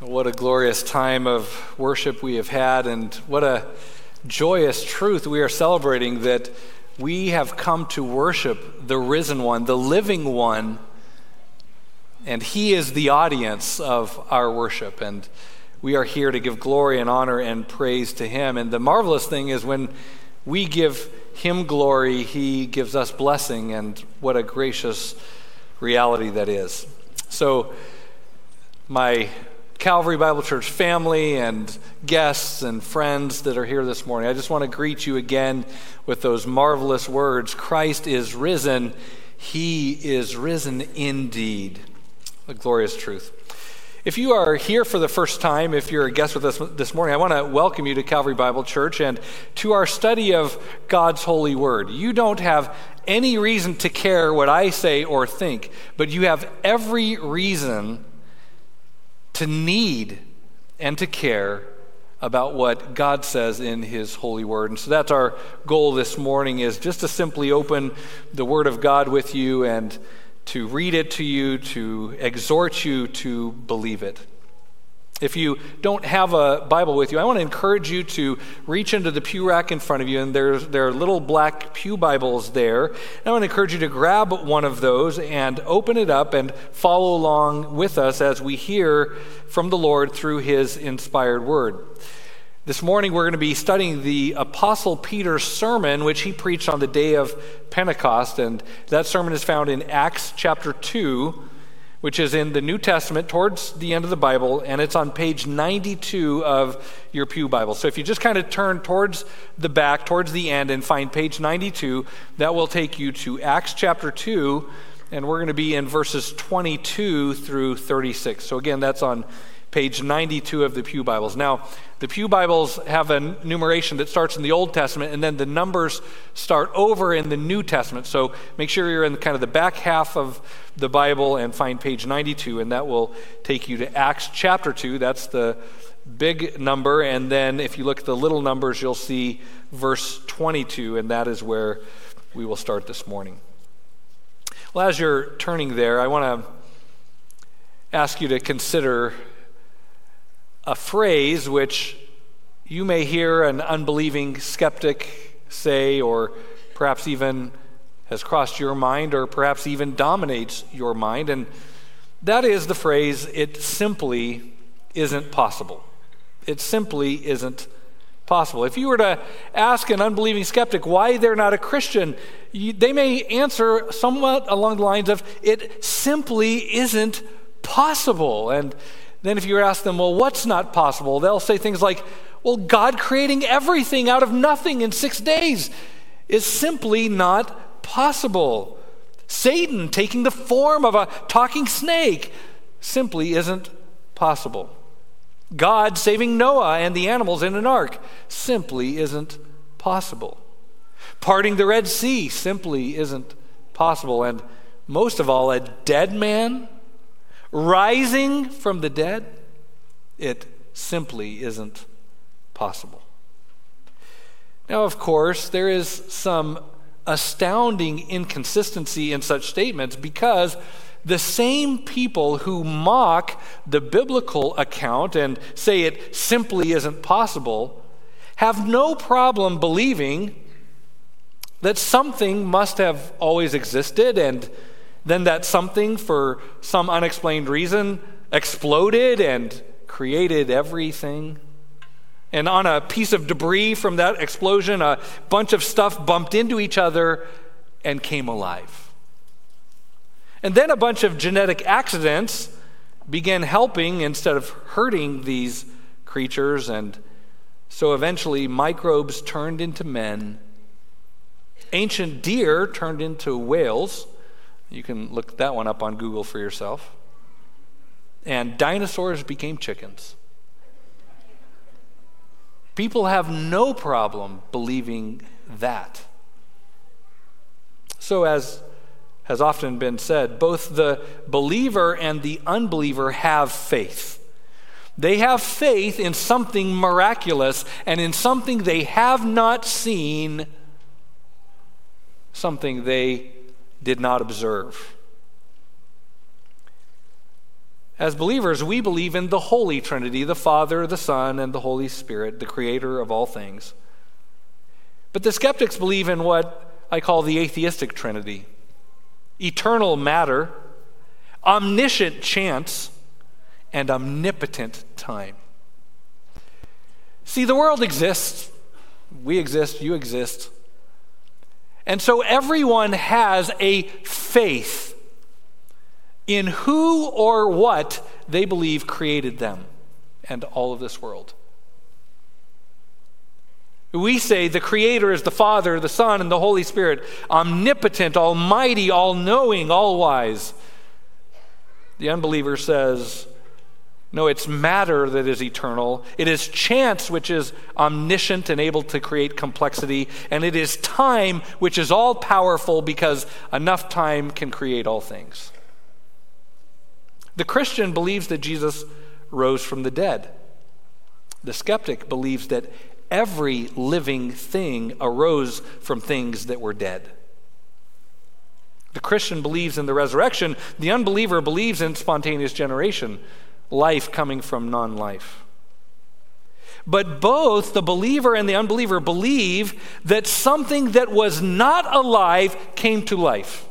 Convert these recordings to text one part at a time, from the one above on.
What a glorious time of worship we have had, and what a joyous truth we are celebrating that we have come to worship the risen one, the living one, and he is the audience of our worship. And we are here to give glory and honor and praise to him. And the marvelous thing is when we give him glory, he gives us blessing, and what a gracious reality that is. So, my Calvary Bible Church family and guests and friends that are here this morning, I just want to greet you again with those marvelous words Christ is risen. He is risen indeed. A glorious truth. If you are here for the first time, if you're a guest with us this morning, I want to welcome you to Calvary Bible Church and to our study of God's holy word. You don't have any reason to care what I say or think, but you have every reason to need and to care about what God says in his holy word. And so that's our goal this morning is just to simply open the word of God with you and to read it to you, to exhort you to believe it. If you don't have a Bible with you, I want to encourage you to reach into the pew rack in front of you, and there's, there are little black pew Bibles there. And I want to encourage you to grab one of those and open it up and follow along with us as we hear from the Lord through His inspired word. This morning, we're going to be studying the Apostle Peter's sermon, which he preached on the day of Pentecost. And that sermon is found in Acts chapter 2, which is in the New Testament towards the end of the Bible. And it's on page 92 of your Pew Bible. So if you just kind of turn towards the back, towards the end, and find page 92, that will take you to Acts chapter 2. And we're going to be in verses 22 through 36. So again, that's on page 92 of the Pew Bibles. Now, the Pew Bibles have a numeration that starts in the Old Testament, and then the numbers start over in the New Testament. So make sure you're in kind of the back half of the Bible and find page 92, and that will take you to Acts chapter 2. That's the big number. And then if you look at the little numbers, you'll see verse 22, and that is where we will start this morning. Well, as you're turning there, I want to ask you to consider a phrase which you may hear an unbelieving skeptic say, or perhaps even has crossed your mind, or perhaps even dominates your mind, and that is the phrase, it simply isn't possible. It simply isn't possible. If you were to ask an unbelieving skeptic why they're not a Christian, you, they may answer somewhat along the lines of, it simply isn't possible. And then, if you ask them, well, what's not possible? They'll say things like, well, God creating everything out of nothing in six days is simply not possible. Satan taking the form of a talking snake simply isn't possible. God saving Noah and the animals in an ark simply isn't possible. Parting the Red Sea simply isn't possible. And most of all, a dead man rising from the dead, it simply isn't possible. Now, of course, there is some astounding inconsistency in such statements because the same people who mock the biblical account and say it simply isn't possible have no problem believing that something must have always existed and then that something, for some unexplained reason, exploded and created everything. And on a piece of debris from that explosion, a bunch of stuff bumped into each other and came alive. And then a bunch of genetic accidents began helping instead of hurting these creatures. And so eventually, microbes turned into men, ancient deer turned into whales you can look that one up on Google for yourself. And dinosaurs became chickens. People have no problem believing that. So, as has often been said, both the believer and the unbeliever have faith. They have faith in something miraculous and in something they have not seen, something they did not observe. As believers, we believe in the Holy Trinity the Father, the Son, and the Holy Spirit, the creator of all things. But the skeptics believe in what I call the atheistic Trinity eternal matter, omniscient chance, and omnipotent time. See, the world exists. We exist, you exist. And so everyone has a faith in who or what they believe created them and all of this world. We say the Creator is the Father, the Son, and the Holy Spirit, omnipotent, almighty, all knowing, all wise. The unbeliever says, no, it's matter that is eternal. It is chance which is omniscient and able to create complexity. And it is time which is all powerful because enough time can create all things. The Christian believes that Jesus rose from the dead. The skeptic believes that every living thing arose from things that were dead. The Christian believes in the resurrection. The unbeliever believes in spontaneous generation, life coming from non life. But both the believer and the unbeliever believe that something that was not alive came to life.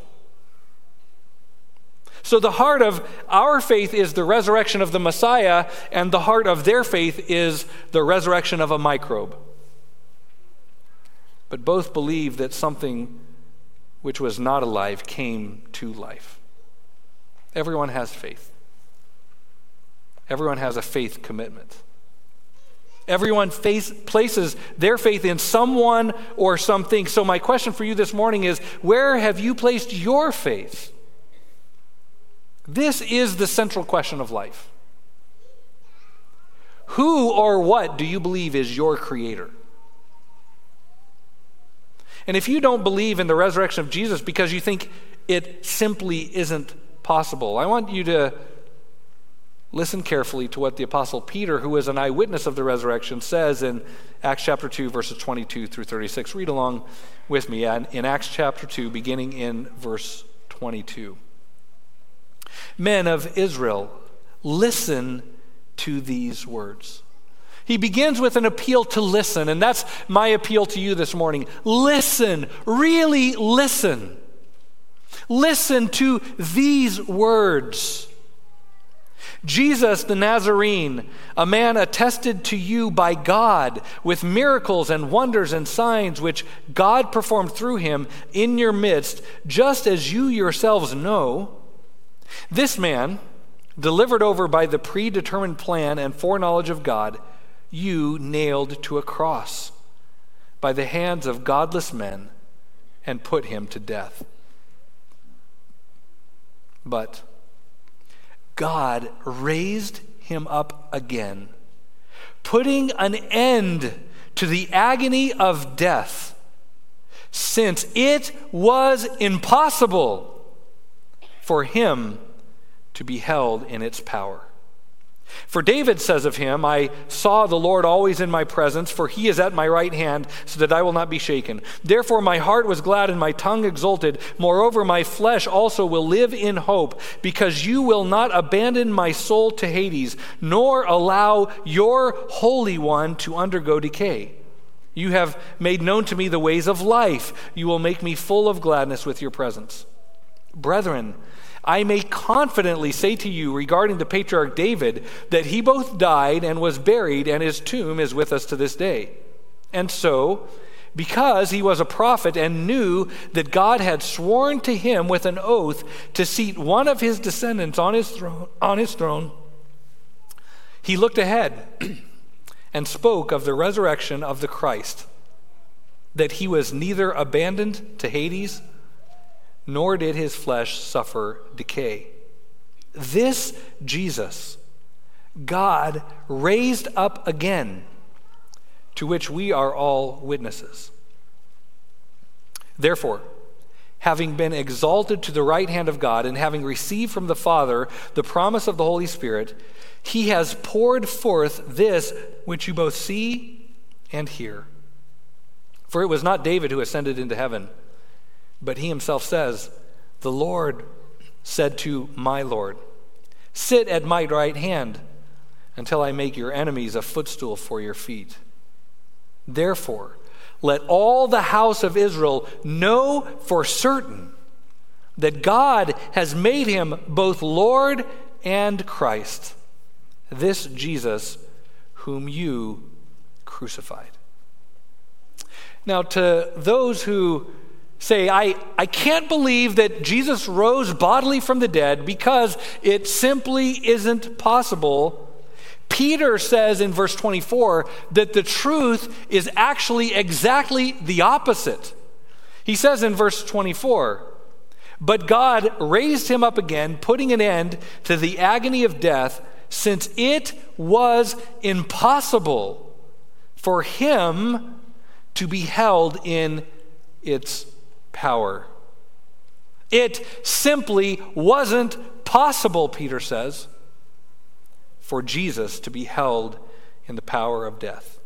So the heart of our faith is the resurrection of the Messiah, and the heart of their faith is the resurrection of a microbe. But both believe that something which was not alive came to life. Everyone has faith. Everyone has a faith commitment. Everyone face, places their faith in someone or something. So, my question for you this morning is where have you placed your faith? This is the central question of life. Who or what do you believe is your creator? And if you don't believe in the resurrection of Jesus because you think it simply isn't possible, I want you to listen carefully to what the Apostle Peter, who is an eyewitness of the resurrection, says in Acts chapter 2, verses 22 through 36. Read along with me in Acts chapter 2, beginning in verse 22. Men of Israel, listen to these words. He begins with an appeal to listen, and that's my appeal to you this morning. Listen, really listen. Listen to these words. Jesus the Nazarene, a man attested to you by God with miracles and wonders and signs which God performed through him in your midst, just as you yourselves know. This man, delivered over by the predetermined plan and foreknowledge of God, you nailed to a cross by the hands of godless men and put him to death. But God raised him up again, putting an end to the agony of death, since it was impossible for him to be held in its power. For David says of him, I saw the Lord always in my presence, for he is at my right hand, so that I will not be shaken. Therefore, my heart was glad and my tongue exulted. Moreover, my flesh also will live in hope, because you will not abandon my soul to Hades, nor allow your Holy One to undergo decay. You have made known to me the ways of life. You will make me full of gladness with your presence. Brethren, I may confidently say to you regarding the patriarch David that he both died and was buried, and his tomb is with us to this day. And so, because he was a prophet and knew that God had sworn to him with an oath to seat one of his descendants on his throne, on his throne he looked ahead and spoke of the resurrection of the Christ, that he was neither abandoned to Hades nor did his flesh suffer decay. This Jesus, God raised up again, to which we are all witnesses. Therefore, having been exalted to the right hand of God and having received from the Father the promise of the Holy Spirit, he has poured forth this which you both see and hear. For it was not David who ascended into heaven but he himself says, The Lord said to my Lord, Sit at my right hand until I make your enemies a footstool for your feet. Therefore, let all the house of Israel know for certain that God has made him both Lord and Christ, this Jesus whom you crucified. Now, to those who say, I, I can't believe that Jesus rose bodily from the dead because it simply isn't possible. Peter says in verse 24 that the truth is actually exactly the opposite. He says in verse 24, But God raised him up again, putting an end to the agony of death, since it was impossible for him to be held in its power. It simply wasn't possible, Peter says, for Jesus to be held in the power of death.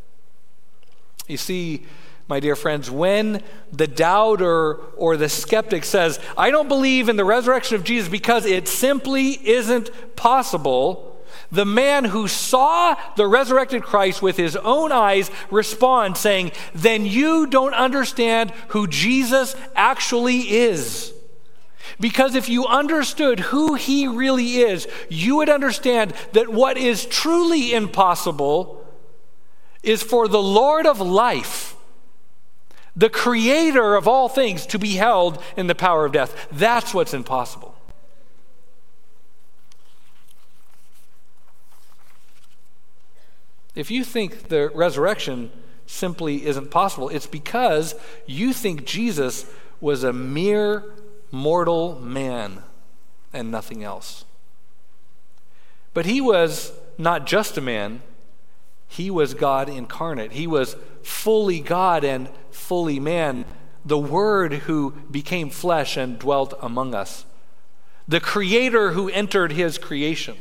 You see, my dear friends, when the doubter or the skeptic says, I don't believe in the resurrection of Jesus because it simply isn't possible, the man who saw the resurrected Christ with his own eyes responds, saying, Then you don't understand who Jesus actually is. Because if you understood who he really is, you would understand that what is truly impossible is for the Lord of life, the creator of all things, to be held in the power of death. That's what's impossible. If you think the resurrection simply isn't possible, it's because you think Jesus was a mere mortal man and nothing else. But he was not just a man, he was God incarnate. He was fully God and fully man, the Word who became flesh and dwelt among us, the Creator who entered his creation.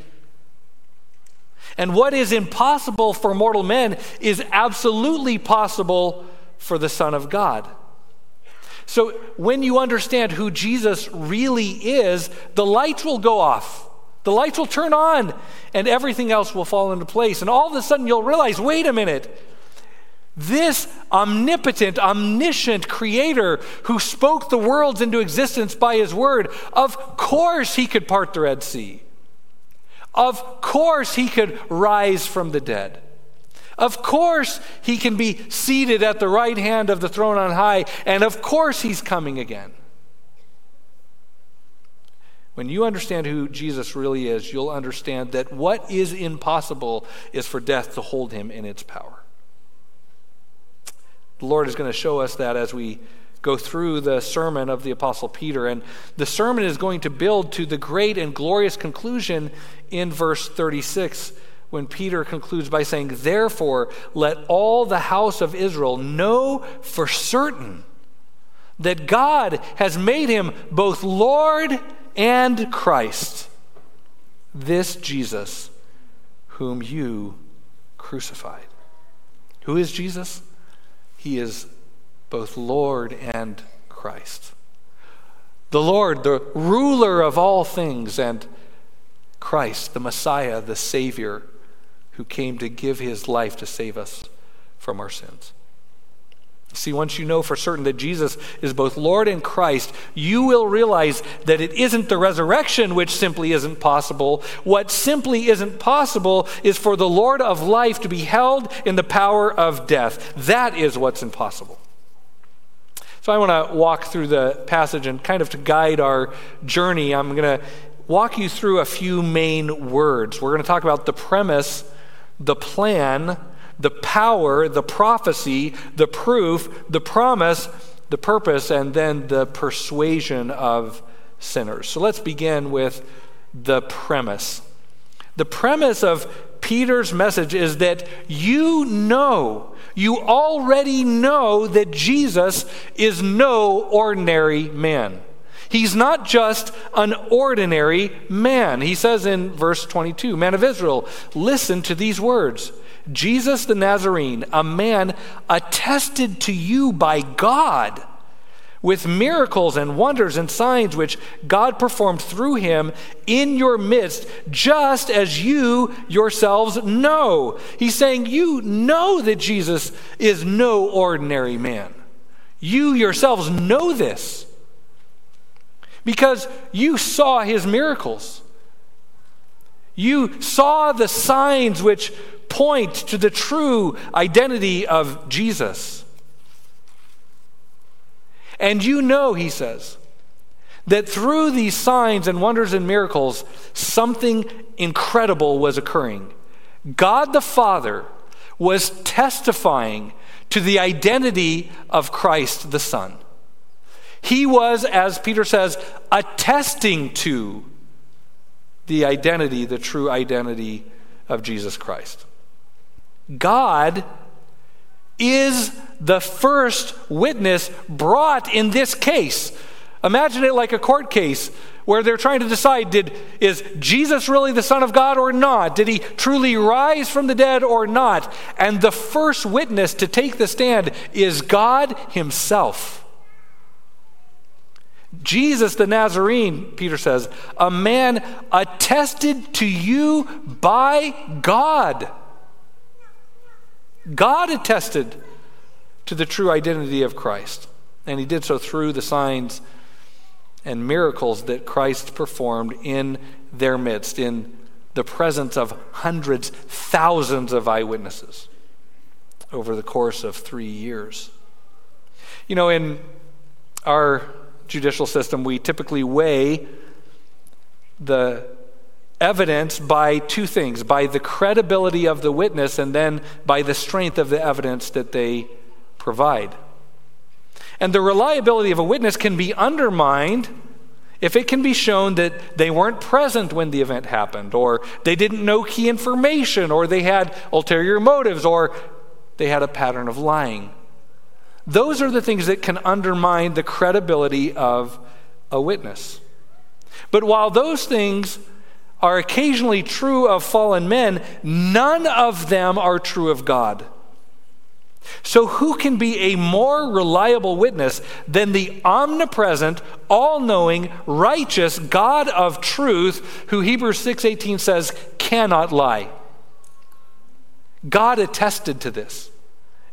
And what is impossible for mortal men is absolutely possible for the Son of God. So when you understand who Jesus really is, the lights will go off. The lights will turn on and everything else will fall into place. And all of a sudden you'll realize wait a minute. This omnipotent, omniscient creator who spoke the worlds into existence by his word, of course he could part the Red Sea. Of course, he could rise from the dead. Of course, he can be seated at the right hand of the throne on high. And of course, he's coming again. When you understand who Jesus really is, you'll understand that what is impossible is for death to hold him in its power. The Lord is going to show us that as we go through the sermon of the Apostle Peter. And the sermon is going to build to the great and glorious conclusion in verse 36 when Peter concludes by saying, Therefore, let all the house of Israel know for certain that God has made him both Lord and Christ, this Jesus whom you crucified. Who is Jesus? He is both Lord and Christ. The Lord, the ruler of all things, and Christ, the Messiah, the Savior, who came to give his life to save us from our sins. See, once you know for certain that Jesus is both Lord and Christ, you will realize that it isn't the resurrection which simply isn't possible. What simply isn't possible is for the Lord of life to be held in the power of death. That is what's impossible. So I want to walk through the passage and kind of to guide our journey, I'm going to walk you through a few main words. We're going to talk about the premise, the plan, the power, the prophecy, the proof, the promise, the purpose, and then the persuasion of sinners. So let's begin with the premise. The premise of Peter's message is that you know, you already know that Jesus is no ordinary man. He's not just an ordinary man. He says in verse 22 Man of Israel, listen to these words Jesus the Nazarene, a man attested to you by God with miracles and wonders and signs which God performed through him in your midst, just as you yourselves know. He's saying, You know that Jesus is no ordinary man. You yourselves know this because you saw his miracles. You saw the signs which point to the true identity of Jesus. And you know, he says, that through these signs and wonders and miracles, something incredible was occurring. God the Father was testifying to the identity of Christ the Son. He was, as Peter says, attesting to the identity, the true identity of Jesus Christ. God is the first witness brought in this case. Imagine it like a court case where they're trying to decide did is Jesus really the son of God or not? Did he truly rise from the dead or not? And the first witness to take the stand is God himself. Jesus the Nazarene, Peter says, a man attested to you by God. God attested to the true identity of Christ. And he did so through the signs and miracles that Christ performed in their midst, in the presence of hundreds, thousands of eyewitnesses over the course of three years. You know, in our judicial system, we typically weigh the evidence by two things by the credibility of the witness and then by the strength of the evidence that they provide. And the reliability of a witness can be undermined if it can be shown that they weren't present when the event happened, or they didn't know key information, or they had ulterior motives, or they had a pattern of lying. Those are the things that can undermine the credibility of a witness. But while those things are occasionally true of fallen men, none of them are true of God. So, who can be a more reliable witness than the omnipresent, all-knowing, righteous God of truth, who Hebrews 6:18 says cannot lie? God attested to this,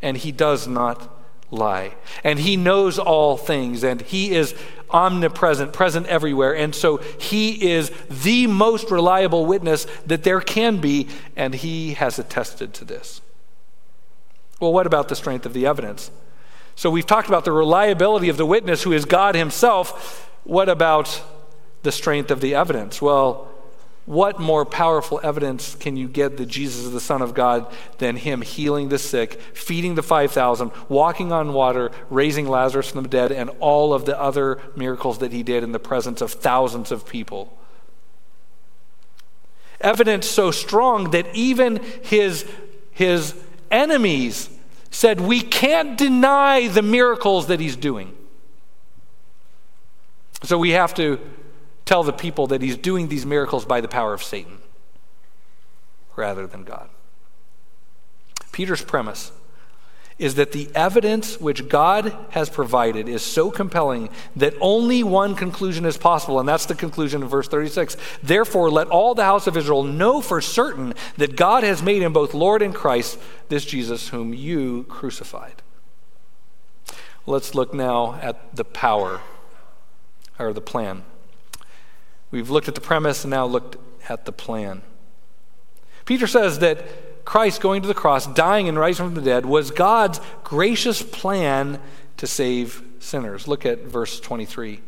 and he does not lie. And he knows all things, and he is omnipresent, present everywhere. And so he is the most reliable witness that there can be, and he has attested to this. Well, what about the strength of the evidence? So we've talked about the reliability of the witness who is God himself. What about the strength of the evidence? Well, what more powerful evidence can you get that Jesus is the Son of God than him healing the sick, feeding the 5,000, walking on water, raising Lazarus from the dead, and all of the other miracles that he did in the presence of thousands of people? Evidence so strong that even his, his enemies said, We can't deny the miracles that he's doing. So we have to tell the people that he's doing these miracles by the power of Satan rather than God. Peter's premise is that the evidence which God has provided is so compelling that only one conclusion is possible, and that's the conclusion in verse 36. Therefore, let all the house of Israel know for certain that God has made him both Lord and Christ, this Jesus whom you crucified. Let's look now at the power or the plan. We've looked at the premise and now looked at the plan. Peter says that Christ going to the cross, dying and rising from the dead, was God's gracious plan to save sinners. Look at verse 23.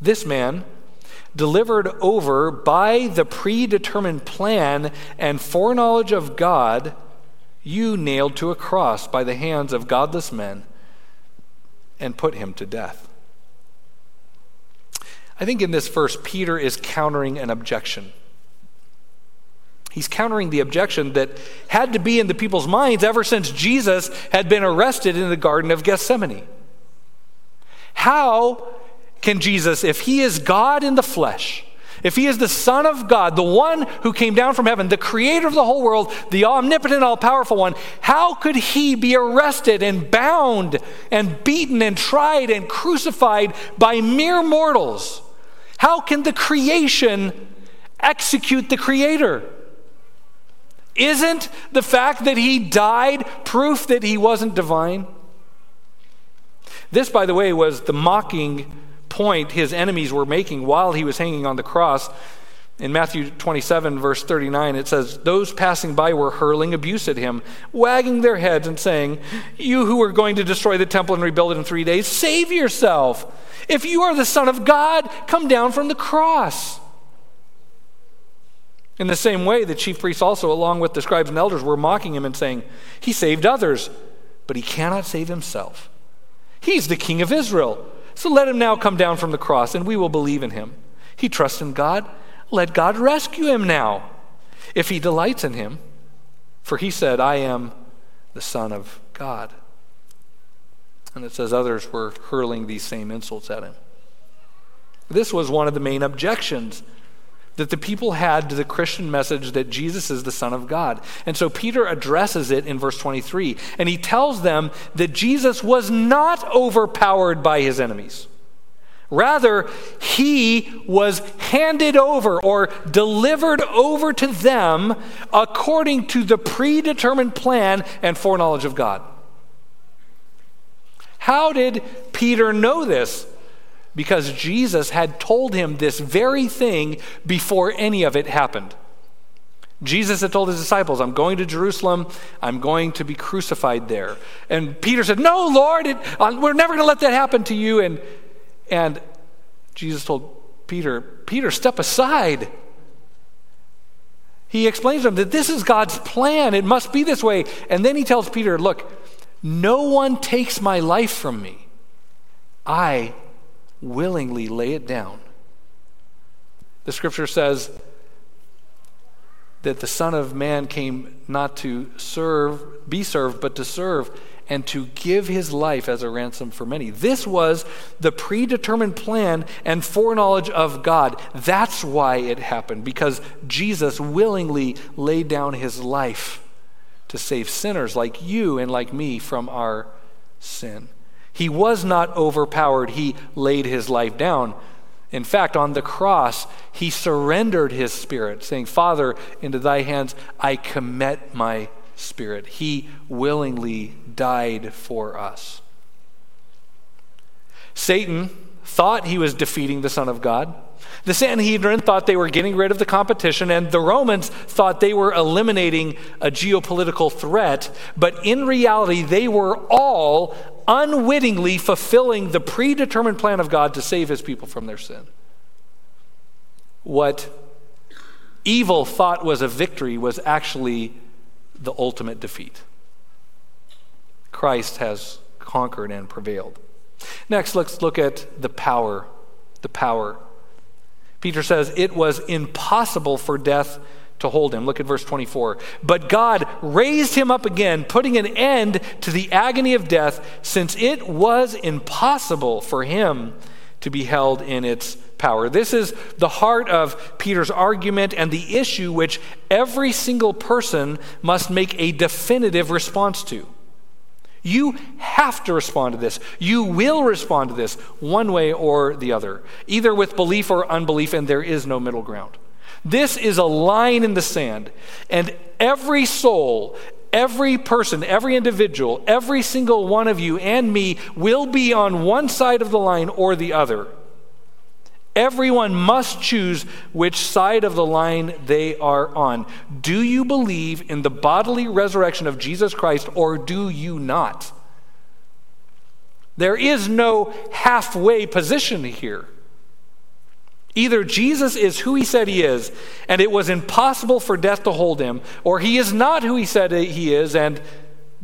This man, delivered over by the predetermined plan and foreknowledge of God, you nailed to a cross by the hands of godless men and put him to death. I think in this verse, Peter is countering an objection. He's countering the objection that had to be in the people's minds ever since Jesus had been arrested in the Garden of Gethsemane. How can Jesus, if he is God in the flesh, if he is the Son of God, the one who came down from heaven, the creator of the whole world, the omnipotent, all powerful one, how could he be arrested and bound and beaten and tried and crucified by mere mortals? How can the creation execute the creator? Isn't the fact that he died proof that he wasn't divine? This, by the way, was the mocking point his enemies were making while he was hanging on the cross. In Matthew 27, verse 39, it says, Those passing by were hurling abuse at him, wagging their heads and saying, You who are going to destroy the temple and rebuild it in three days, save yourself. If you are the Son of God, come down from the cross. In the same way, the chief priests also, along with the scribes and elders, were mocking him and saying, He saved others, but he cannot save himself. He's the king of Israel. So let him now come down from the cross, and we will believe in him. He trusts in God. Let God rescue him now, if he delights in him. For he said, I am the Son of God. And it says others were hurling these same insults at him. This was one of the main objections that the people had to the Christian message that Jesus is the Son of God. And so Peter addresses it in verse 23, and he tells them that Jesus was not overpowered by his enemies. Rather, he was handed over or delivered over to them according to the predetermined plan and foreknowledge of God. How did Peter know this? because Jesus had told him this very thing before any of it happened. Jesus had told his disciples, I'm going to Jerusalem. I'm going to be crucified there. And Peter said, No, Lord, it, we're never going to let that happen to you. And, and Jesus told Peter, Peter, step aside. He explains to him that this is God's plan. It must be this way. And then he tells Peter, Look, no one takes my life from me. I willingly lay it down. The scripture says that the Son of Man came not to serve, be served, but to serve and to give his life as a ransom for many. This was the predetermined plan and foreknowledge of God. That's why it happened, because Jesus willingly laid down his life to save sinners like you and like me from our sin. He was not overpowered, he laid his life down. In fact, on the cross, he surrendered his spirit, saying, Father, into thy hands I commit my spirit. He willingly died for us. Satan thought he was defeating the Son of God. The Sanhedrin thought they were getting rid of the competition, and the Romans thought they were eliminating a geopolitical threat. But in reality, they were all unwittingly fulfilling the predetermined plan of God to save his people from their sin. What evil thought was a victory was actually the ultimate defeat. Christ has conquered and prevailed. Next, let's look at the power. The power. Peter says it was impossible for death to hold him. Look at verse 24. But God raised him up again, putting an end to the agony of death, since it was impossible for him to be held in its power. This is the heart of Peter's argument and the issue which every single person must make a definitive response to. You have to respond to this. You will respond to this one way or the other, either with belief or unbelief, and there is no middle ground. This is a line in the sand. And every soul, every person, every individual, every single one of you and me will be on one side of the line or the other. Everyone must choose which side of the line they are on. Do you believe in the bodily resurrection of Jesus Christ or do you not? There is no halfway position here. Either Jesus is who he said he is, and it was impossible for death to hold him, or he is not who he said he is, and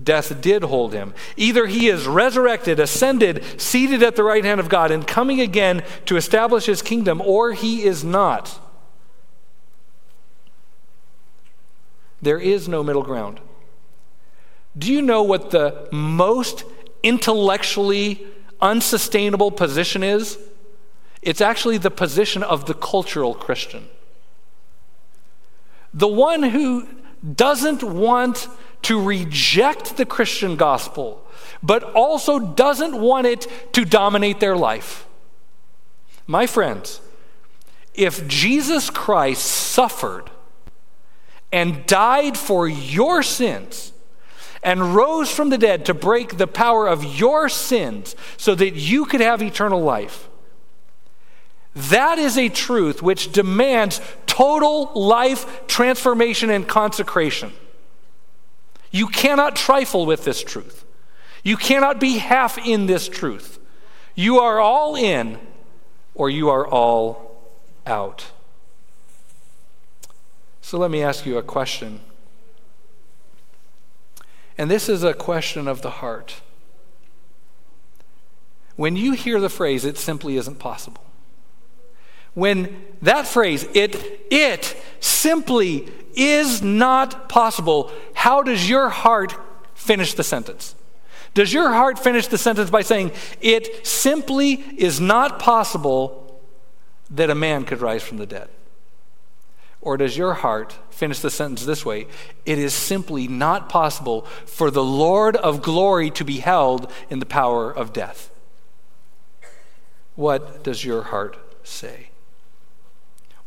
death did hold him. Either he is resurrected, ascended, seated at the right hand of God, and coming again to establish his kingdom, or he is not. There is no middle ground. Do you know what the most intellectually unsustainable position is? It's actually the position of the cultural Christian. The one who doesn't want to reject the Christian gospel, but also doesn't want it to dominate their life. My friends, if Jesus Christ suffered and died for your sins and rose from the dead to break the power of your sins so that you could have eternal life, that is a truth which demands total life transformation and consecration. You cannot trifle with this truth. You cannot be half in this truth. You are all in or you are all out. So let me ask you a question. And this is a question of the heart. When you hear the phrase, it simply isn't possible. When that phrase, it, it simply is not possible, how does your heart finish the sentence? Does your heart finish the sentence by saying, It simply is not possible that a man could rise from the dead? Or does your heart finish the sentence this way? It is simply not possible for the Lord of glory to be held in the power of death. What does your heart say?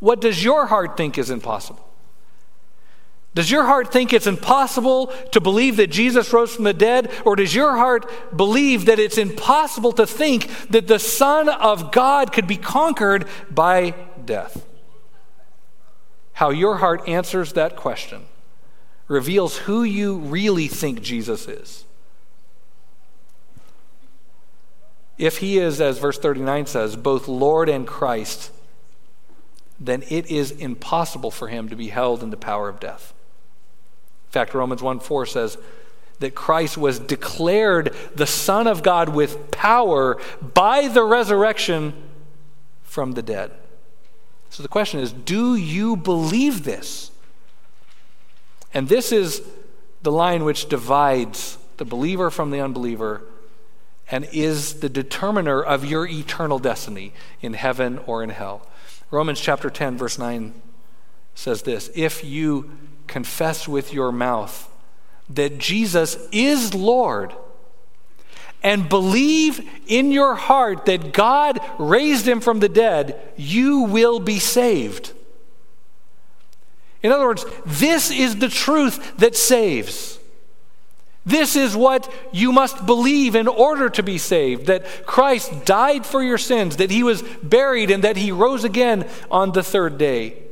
What does your heart think is impossible? Does your heart think it's impossible to believe that Jesus rose from the dead? Or does your heart believe that it's impossible to think that the Son of God could be conquered by death? How your heart answers that question reveals who you really think Jesus is. If he is, as verse 39 says, both Lord and Christ, then it is impossible for him to be held in the power of death. In fact, Romans 1 4 says that Christ was declared the Son of God with power by the resurrection from the dead. So the question is do you believe this? And this is the line which divides the believer from the unbeliever and is the determiner of your eternal destiny in heaven or in hell. Romans chapter 10, verse 9 says this If you confess with your mouth that Jesus is Lord and believe in your heart that God raised him from the dead, you will be saved. In other words, this is the truth that saves. This is what you must believe in order to be saved that Christ died for your sins, that he was buried, and that he rose again on the third day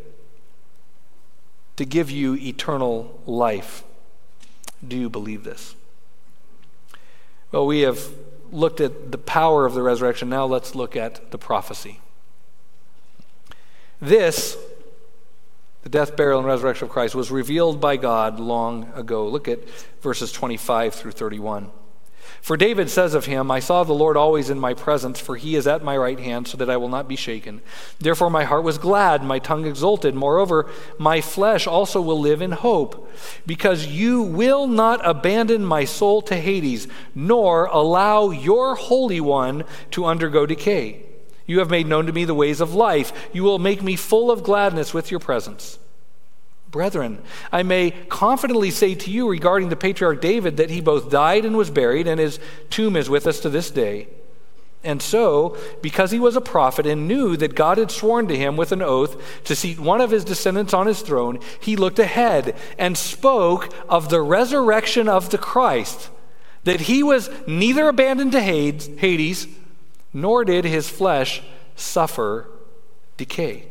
to give you eternal life. Do you believe this? Well, we have looked at the power of the resurrection. Now let's look at the prophecy. This, the death, burial, and resurrection of Christ, was revealed by God long ago. Look at verses 25 through 31. For David says of him, I saw the Lord always in my presence, for he is at my right hand, so that I will not be shaken. Therefore my heart was glad, my tongue exulted. Moreover, my flesh also will live in hope, because you will not abandon my soul to Hades, nor allow your Holy One to undergo decay. You have made known to me the ways of life. You will make me full of gladness with your presence. Brethren, I may confidently say to you regarding the patriarch David that he both died and was buried, and his tomb is with us to this day. And so, because he was a prophet and knew that God had sworn to him with an oath to seat one of his descendants on his throne, he looked ahead and spoke of the resurrection of the Christ, that he was neither abandoned to Hades, nor did his flesh suffer decay.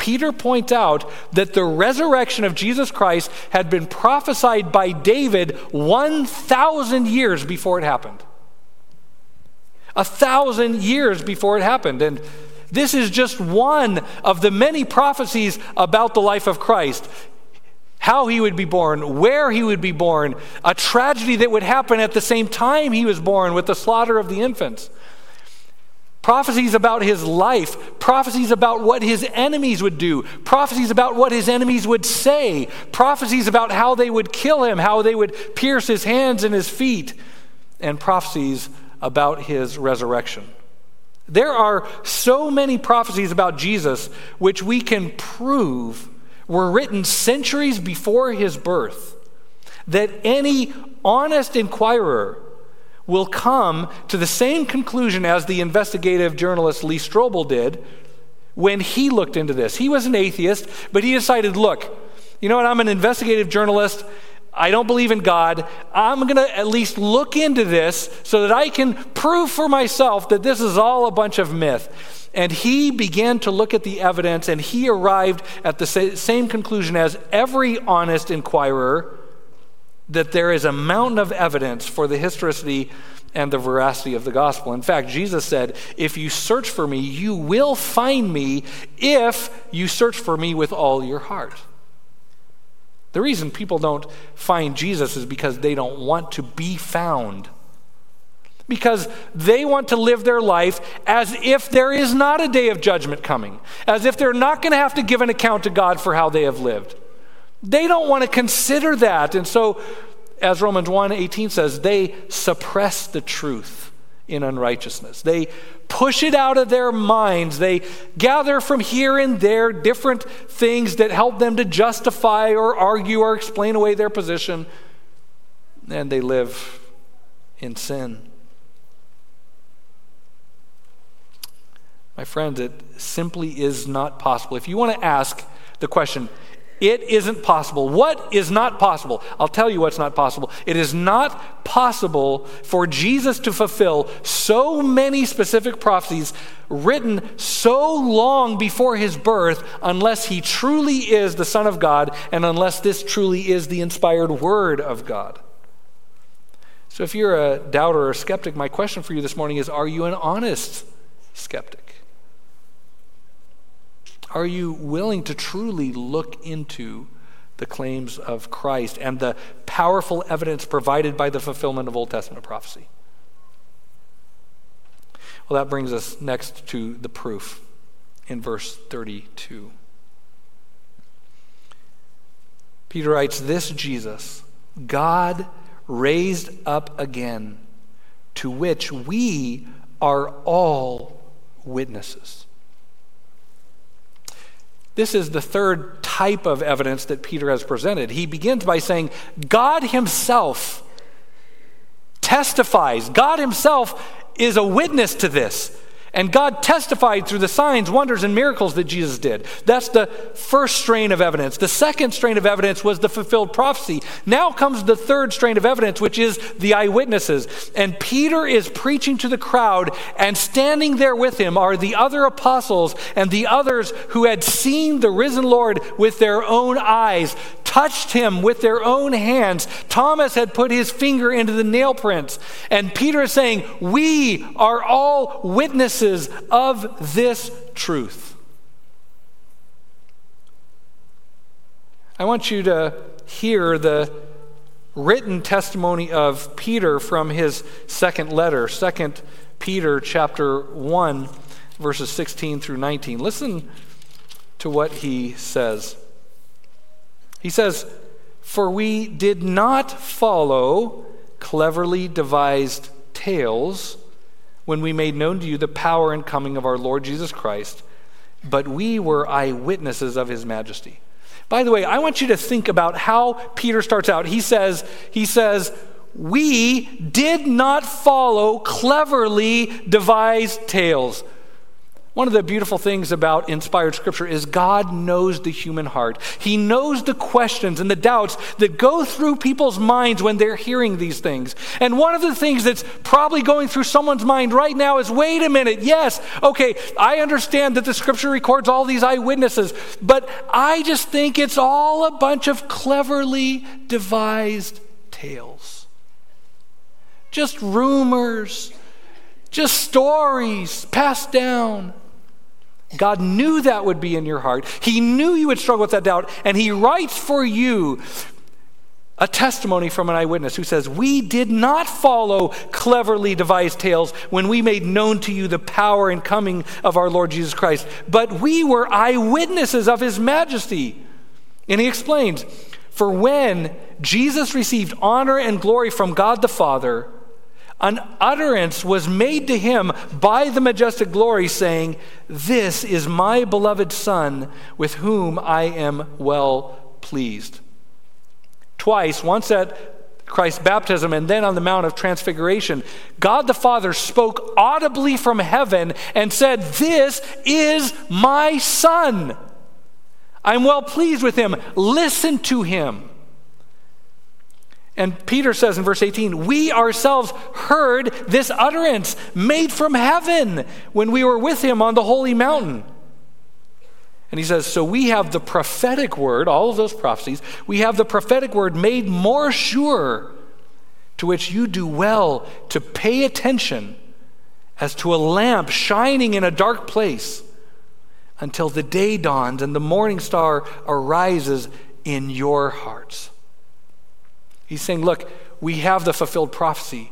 Peter points out that the resurrection of Jesus Christ had been prophesied by David 1,000 years before it happened. A thousand years before it happened. And this is just one of the many prophecies about the life of Christ. How he would be born, where he would be born, a tragedy that would happen at the same time he was born with the slaughter of the infants prophecies about his life, prophecies about what his enemies would do, prophecies about what his enemies would say, prophecies about how they would kill him, how they would pierce his hands and his feet, and prophecies about his resurrection. There are so many prophecies about Jesus which we can prove were written centuries before his birth that any honest inquirer will come to the same conclusion as the investigative journalist Lee Strobel did when he looked into this. He was an atheist, but he decided look, you know what? I'm an investigative journalist. I don't believe in God. I'm going to at least look into this so that I can prove for myself that this is all a bunch of myth. And he began to look at the evidence and he arrived at the same conclusion as every honest inquirer that there is a mountain of evidence for the historicity and the veracity of the gospel. In fact, Jesus said, If you search for me, you will find me if you search for me with all your heart. The reason people don't find Jesus is because they don't want to be found. Because they want to live their life as if there is not a day of judgment coming, as if they're not going to have to give an account to God for how they have lived. They don't want to consider that. And so, as Romans 1 18 says, they suppress the truth in unrighteousness. They push it out of their minds. They gather from here and there different things that help them to justify or argue or explain away their position, and they live in sin. My friends, it simply is not possible. If you want to ask the question, it isn't possible. What is not possible? I'll tell you what's not possible. It is not possible for Jesus to fulfill so many specific prophecies written so long before his birth unless he truly is the Son of God and unless this truly is the inspired Word of God. So if you're a doubter or a skeptic, my question for you this morning is are you an honest skeptic? Are you willing to truly look into the claims of Christ and the powerful evidence provided by the fulfillment of Old Testament prophecy? Well, that brings us next to the proof in verse 32. Peter writes, This Jesus, God raised up again, to which we are all witnesses. This is the third type of evidence that Peter has presented. He begins by saying, God Himself testifies, God Himself is a witness to this. And God testified through the signs, wonders, and miracles that Jesus did. That's the first strain of evidence. The second strain of evidence was the fulfilled prophecy. Now comes the third strain of evidence, which is the eyewitnesses. And Peter is preaching to the crowd, and standing there with him are the other apostles and the others who had seen the risen Lord with their own eyes, touched him with their own hands. Thomas had put his finger into the nail prints. And Peter is saying, We are all witnesses of this truth. I want you to hear the written testimony of Peter from his second letter, 2 Peter chapter 1 verses 16 through 19. Listen to what he says. He says, For we did not follow cleverly devised tales when we made known to you the power and coming of our Lord Jesus Christ, but we were eyewitnesses of his majesty. By the way, I want you to think about how Peter starts out. He says, he says, we did not follow cleverly devised tales. One of the beautiful things about inspired scripture is God knows the human heart. He knows the questions and the doubts that go through people's minds when they're hearing these things. And one of the things that's probably going through someone's mind right now is wait a minute, yes, okay, I understand that the scripture records all these eyewitnesses, but I just think it's all a bunch of cleverly devised tales. Just rumors, just stories passed down. God knew that would be in your heart. He knew you would struggle with that doubt, and He writes for you a testimony from an eyewitness who says, We did not follow cleverly devised tales when we made known to you the power and coming of our Lord Jesus Christ, but we were eyewitnesses of His majesty. And He explains, For when Jesus received honor and glory from God the Father, an utterance was made to him by the majestic glory, saying, This is my beloved Son, with whom I am well pleased. Twice, once at Christ's baptism and then on the Mount of Transfiguration, God the Father spoke audibly from heaven and said, This is my Son. I'm well pleased with him. Listen to him. And Peter says in verse 18, We ourselves heard this utterance made from heaven when we were with him on the holy mountain. And he says, So we have the prophetic word, all of those prophecies, we have the prophetic word made more sure, to which you do well to pay attention as to a lamp shining in a dark place until the day dawns and the morning star arises in your hearts. He's saying, Look, we have the fulfilled prophecy.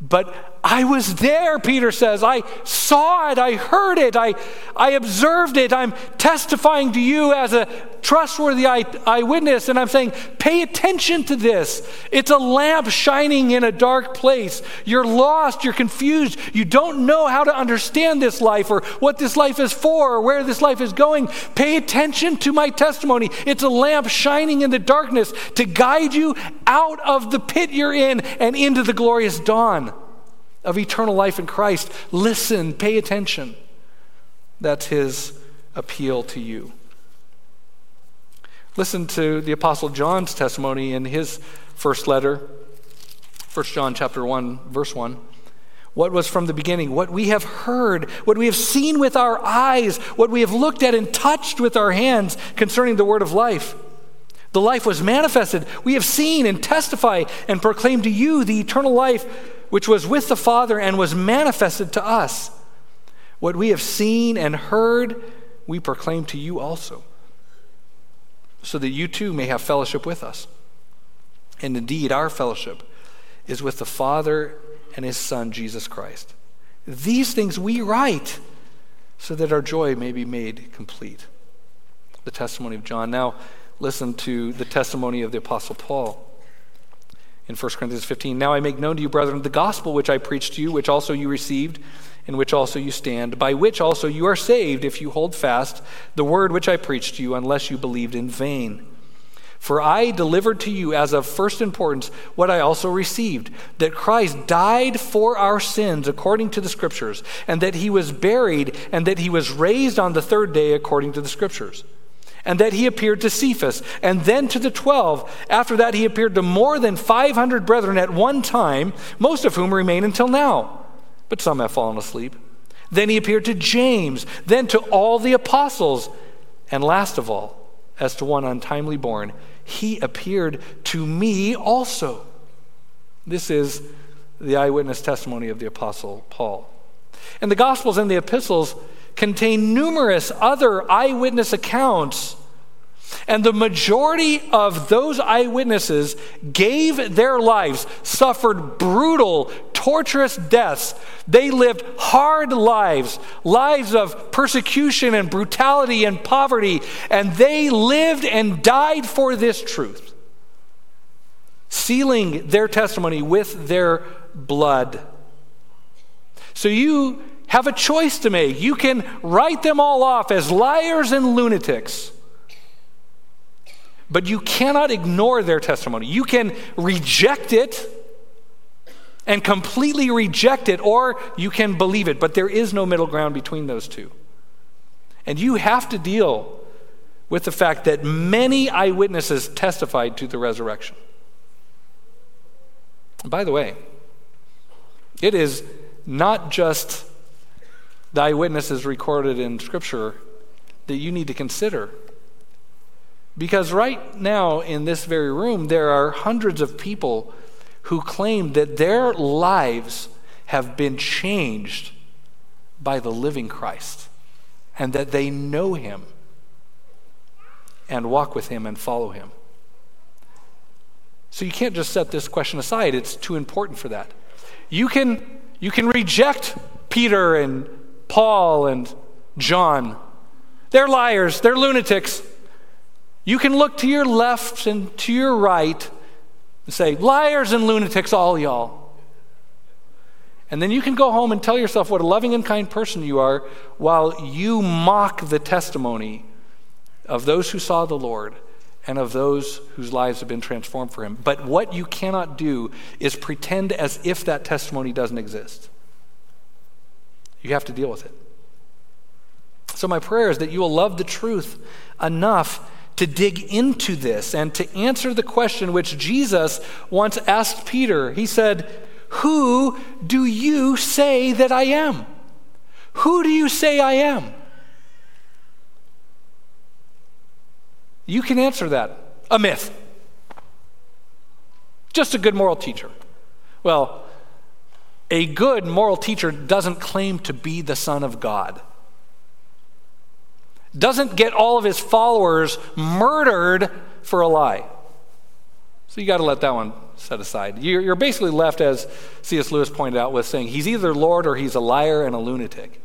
But I was there, Peter says. I saw it. I heard it. I, I observed it. I'm testifying to you as a trustworthy eye, eyewitness. And I'm saying, pay attention to this. It's a lamp shining in a dark place. You're lost. You're confused. You don't know how to understand this life or what this life is for or where this life is going. Pay attention to my testimony. It's a lamp shining in the darkness to guide you out of the pit you're in and into the glorious dawn of eternal life in Christ. Listen, pay attention. That's his appeal to you. Listen to the apostle John's testimony in his first letter, 1 John chapter 1 verse 1. What was from the beginning, what we have heard, what we have seen with our eyes, what we have looked at and touched with our hands concerning the word of life. The life was manifested. We have seen and testify and proclaim to you the eternal life which was with the Father and was manifested to us. What we have seen and heard, we proclaim to you also, so that you too may have fellowship with us. And indeed, our fellowship is with the Father and his Son, Jesus Christ. These things we write so that our joy may be made complete. The testimony of John. Now, listen to the testimony of the Apostle Paul in 1 Corinthians 15. Now I make known to you, brethren, the gospel which I preached to you, which also you received, in which also you stand, by which also you are saved, if you hold fast the word which I preached to you, unless you believed in vain. For I delivered to you as of first importance what I also received that Christ died for our sins according to the Scriptures, and that he was buried, and that he was raised on the third day according to the Scriptures and that he appeared to Cephas, and then to the twelve. After that, he appeared to more than 500 brethren at one time, most of whom remain until now, but some have fallen asleep. Then he appeared to James, then to all the apostles, and last of all, as to one untimely born, he appeared to me also. This is the eyewitness testimony of the apostle Paul. And the Gospels and the epistles contain numerous other eyewitness accounts. And the majority of those eyewitnesses gave their lives, suffered brutal, torturous deaths. They lived hard lives, lives of persecution and brutality and poverty, and they lived and died for this truth, sealing their testimony with their blood. So you have a choice to make. You can write them all off as liars and lunatics. But you cannot ignore their testimony. You can reject it and completely reject it, or you can believe it. But there is no middle ground between those two. And you have to deal with the fact that many eyewitnesses testified to the resurrection. by the way, it is not just the eyewitnesses recorded in Scripture that you need to consider. Because right now, in this very room, there are hundreds of people who claim that their lives have been changed by the living Christ and that they know him and walk with him and follow him. So you can't just set this question aside, it's too important for that. You can, you can reject Peter and Paul and John. They're liars, they're lunatics. You can look to your left and to your right and say, liars and lunatics, all y'all. And then you can go home and tell yourself what a loving and kind person you are while you mock the testimony of those who saw the Lord and of those whose lives have been transformed for him. But what you cannot do is pretend as if that testimony doesn't exist. You have to deal with it. So, my prayer is that you will love the truth enough to dig into this and to answer the question which Jesus once asked Peter. He said, Who do you say that I am? Who do you say I am? You can answer that. A myth. Just a good moral teacher. Well, a good moral teacher doesn't claim to be the Son of God, doesn't get all of his followers murdered for a lie. So you got to let that one set aside. You're, basically left, as C.S. Lewis pointed out, with saying he's either Lord or he's a liar and a lunatic.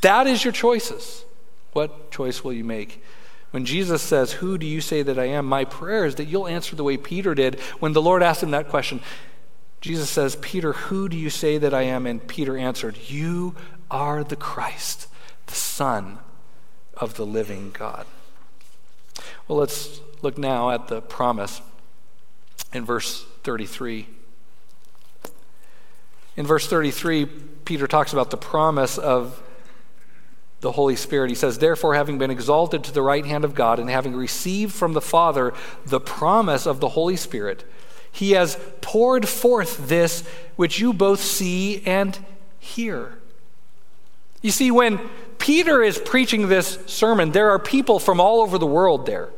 That is your choices. What choice will you make? When Jesus says, Who do you say that I am? My prayer is that you'll answer the way Peter did when the Lord asked him that question. Jesus says, Peter, who do you say that I am? And Peter answered, You are the Christ, the Son of the living God. Well, let's look now at the promise in verse 33. In verse 33, Peter talks about the promise of the Holy Spirit. He says, Therefore, having been exalted to the right hand of God and having received from the Father the promise of the Holy Spirit, he has poured forth this which you both see and hear. You see, when Peter is preaching this sermon, there are people from all over the world there.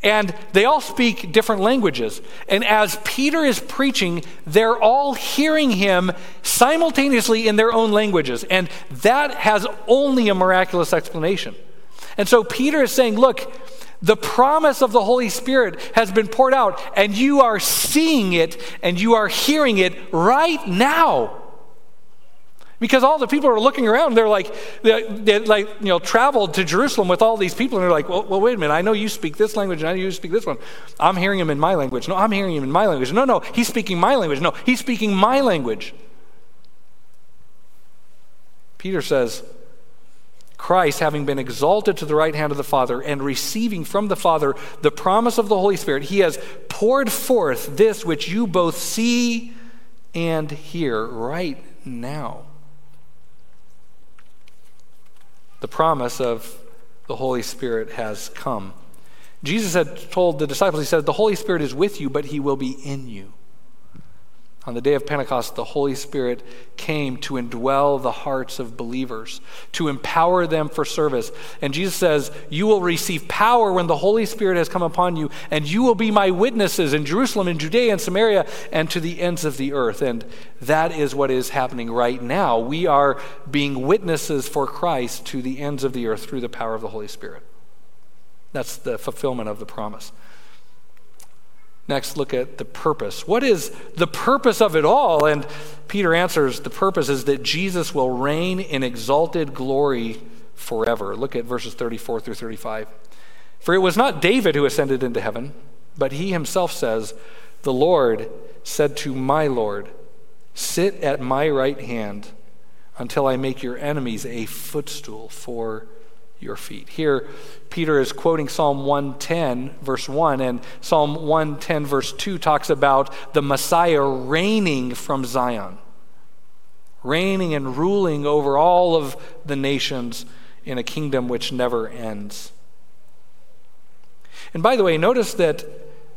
And they all speak different languages. And as Peter is preaching, they're all hearing him simultaneously in their own languages. And that has only a miraculous explanation. And so Peter is saying, look, the promise of the Holy Spirit has been poured out, and you are seeing it and you are hearing it right now. Because all the people are looking around, they're like, they, they like, you know, traveled to Jerusalem with all these people, and they're like, well, well, wait a minute, I know you speak this language, and I know you speak this one. I'm hearing him in my language. No, I'm hearing him in my language. No, no, he's speaking my language. No, he's speaking my language. Peter says, Christ, having been exalted to the right hand of the Father and receiving from the Father the promise of the Holy Spirit, he has poured forth this which you both see and hear right now. The promise of the Holy Spirit has come. Jesus had told the disciples, He said, The Holy Spirit is with you, but He will be in you. On the day of Pentecost, the Holy Spirit came to indwell the hearts of believers, to empower them for service. And Jesus says, You will receive power when the Holy Spirit has come upon you, and you will be my witnesses in Jerusalem, in Judea, and Samaria, and to the ends of the earth. And that is what is happening right now. We are being witnesses for Christ to the ends of the earth through the power of the Holy Spirit. That's the fulfillment of the promise. Next, look at the purpose. What is the purpose of it all? And Peter answers the purpose is that Jesus will reign in exalted glory forever. Look at verses 34 through 35. For it was not David who ascended into heaven, but he himself says, The Lord said to my Lord, Sit at my right hand until I make your enemies a footstool for your feet. Here, Peter is quoting Psalm 110, verse 1, and Psalm 110, verse 2 talks about the Messiah reigning from Zion, reigning and ruling over all of the nations in a kingdom which never ends. And by the way, notice that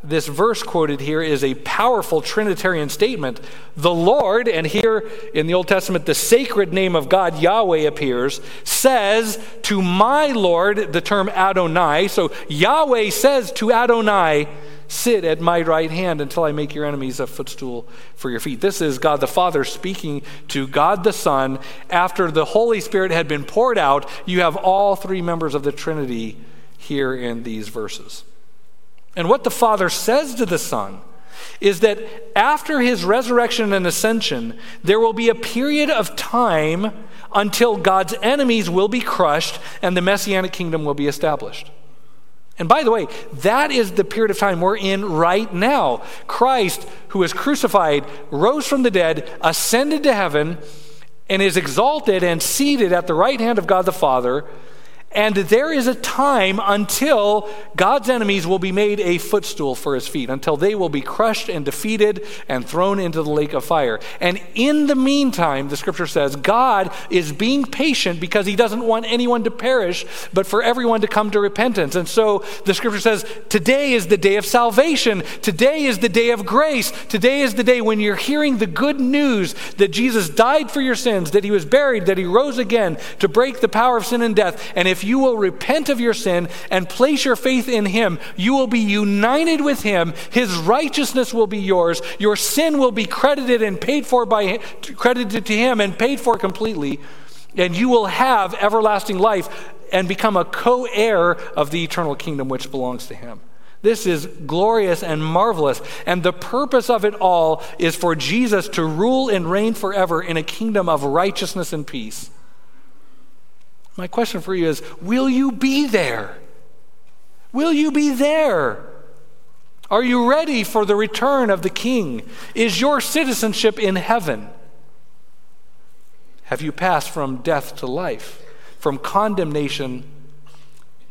this verse quoted here is a powerful Trinitarian statement. The Lord, and here in the Old Testament, the sacred name of God, Yahweh, appears, says to my Lord, the term Adonai. So Yahweh says to Adonai, Sit at my right hand until I make your enemies a footstool for your feet. This is God the Father speaking to God the Son. After the Holy Spirit had been poured out, you have all three members of the Trinity here in these verses. And what the Father says to the Son is that after his resurrection and ascension, there will be a period of time until God's enemies will be crushed and the messianic kingdom will be established. And by the way, that is the period of time we're in right now. Christ, who was crucified, rose from the dead, ascended to heaven, and is exalted and seated at the right hand of God the Father. And there is a time until God's enemies will be made a footstool for his feet, until they will be crushed and defeated and thrown into the lake of fire. And in the meantime, the scripture says, God is being patient because he doesn't want anyone to perish, but for everyone to come to repentance. And so the scripture says, today is the day of salvation. Today is the day of grace. Today is the day when you're hearing the good news that Jesus died for your sins, that he was buried, that he rose again to break the power of sin and death. And if if you will repent of your sin and place your faith in Him, you will be united with Him. His righteousness will be yours. Your sin will be credited and paid for by credited to Him and paid for completely. And you will have everlasting life and become a co heir of the eternal kingdom which belongs to Him. This is glorious and marvelous. And the purpose of it all is for Jesus to rule and reign forever in a kingdom of righteousness and peace. My question for you is Will you be there? Will you be there? Are you ready for the return of the King? Is your citizenship in heaven? Have you passed from death to life, from condemnation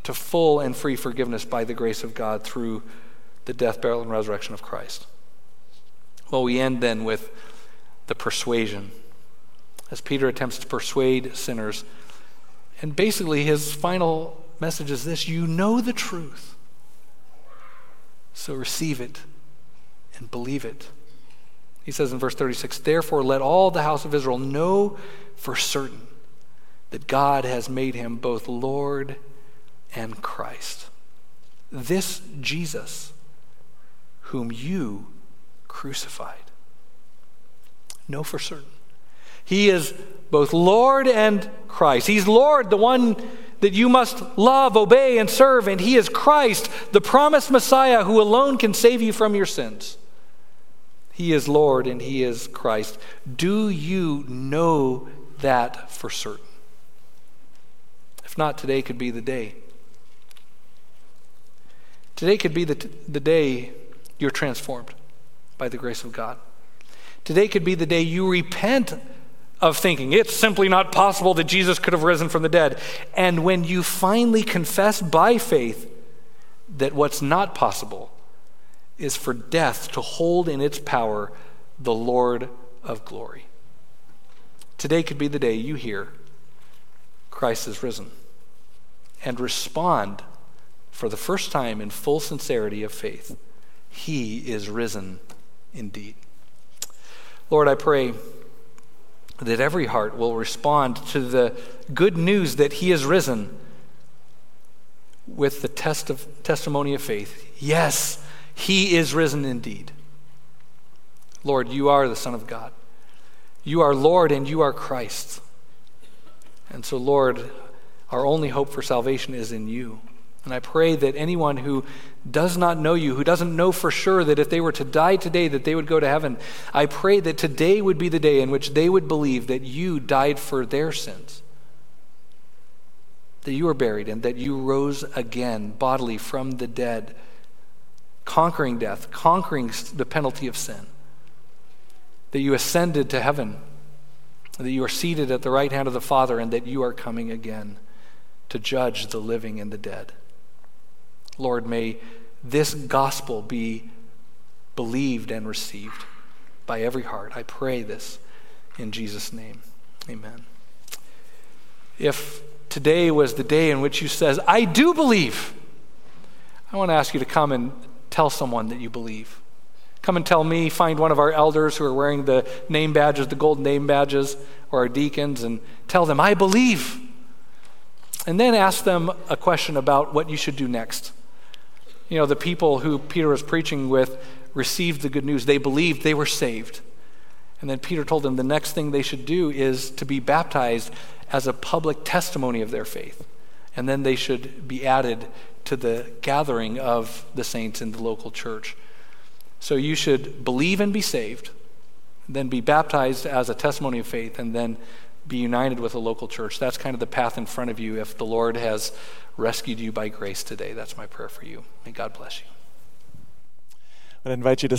to full and free forgiveness by the grace of God through the death, burial, and resurrection of Christ? Well, we end then with the persuasion. As Peter attempts to persuade sinners and basically, his final message is this you know the truth, so receive it and believe it. He says in verse 36 Therefore, let all the house of Israel know for certain that God has made him both Lord and Christ. This Jesus, whom you crucified. Know for certain. He is both Lord and Christ. He's Lord, the one that you must love, obey, and serve, and He is Christ, the promised Messiah who alone can save you from your sins. He is Lord and He is Christ. Do you know that for certain? If not, today could be the day. Today could be the, t- the day you're transformed by the grace of God. Today could be the day you repent of thinking. It's simply not possible that Jesus could have risen from the dead. And when you finally confess by faith that what's not possible is for death to hold in its power the Lord of glory. Today could be the day you hear Christ is risen and respond for the first time in full sincerity of faith. He is risen indeed. Lord, I pray that every heart will respond to the good news that he is risen with the test of, testimony of faith. Yes, he is risen indeed. Lord, you are the Son of God. You are Lord and you are Christ. And so, Lord, our only hope for salvation is in you. And I pray that anyone who does not know you, who doesn't know for sure that if they were to die today that they would go to heaven, I pray that today would be the day in which they would believe that you died for their sins. That you were buried and that you rose again bodily from the dead, conquering death, conquering the penalty of sin. That you ascended to heaven, that you are seated at the right hand of the Father, and that you are coming again to judge the living and the dead. Lord, may this gospel be believed and received by every heart. I pray this in Jesus' name. Amen. If today was the day in which you says, I do believe, I want to ask you to come and tell someone that you believe. Come and tell me, find one of our elders who are wearing the name badges, the gold name badges, or our deacons, and tell them, I believe. And then ask them a question about what you should do next. You know, the people who Peter was preaching with received the good news. They believed they were saved. And then Peter told them the next thing they should do is to be baptized as a public testimony of their faith. And then they should be added to the gathering of the saints in the local church. So you should believe and be saved, then be baptized as a testimony of faith, and then be united with a local church. That's kind of the path in front of you if the Lord has rescued you by grace today. That's my prayer for you. May God bless you. I invite you to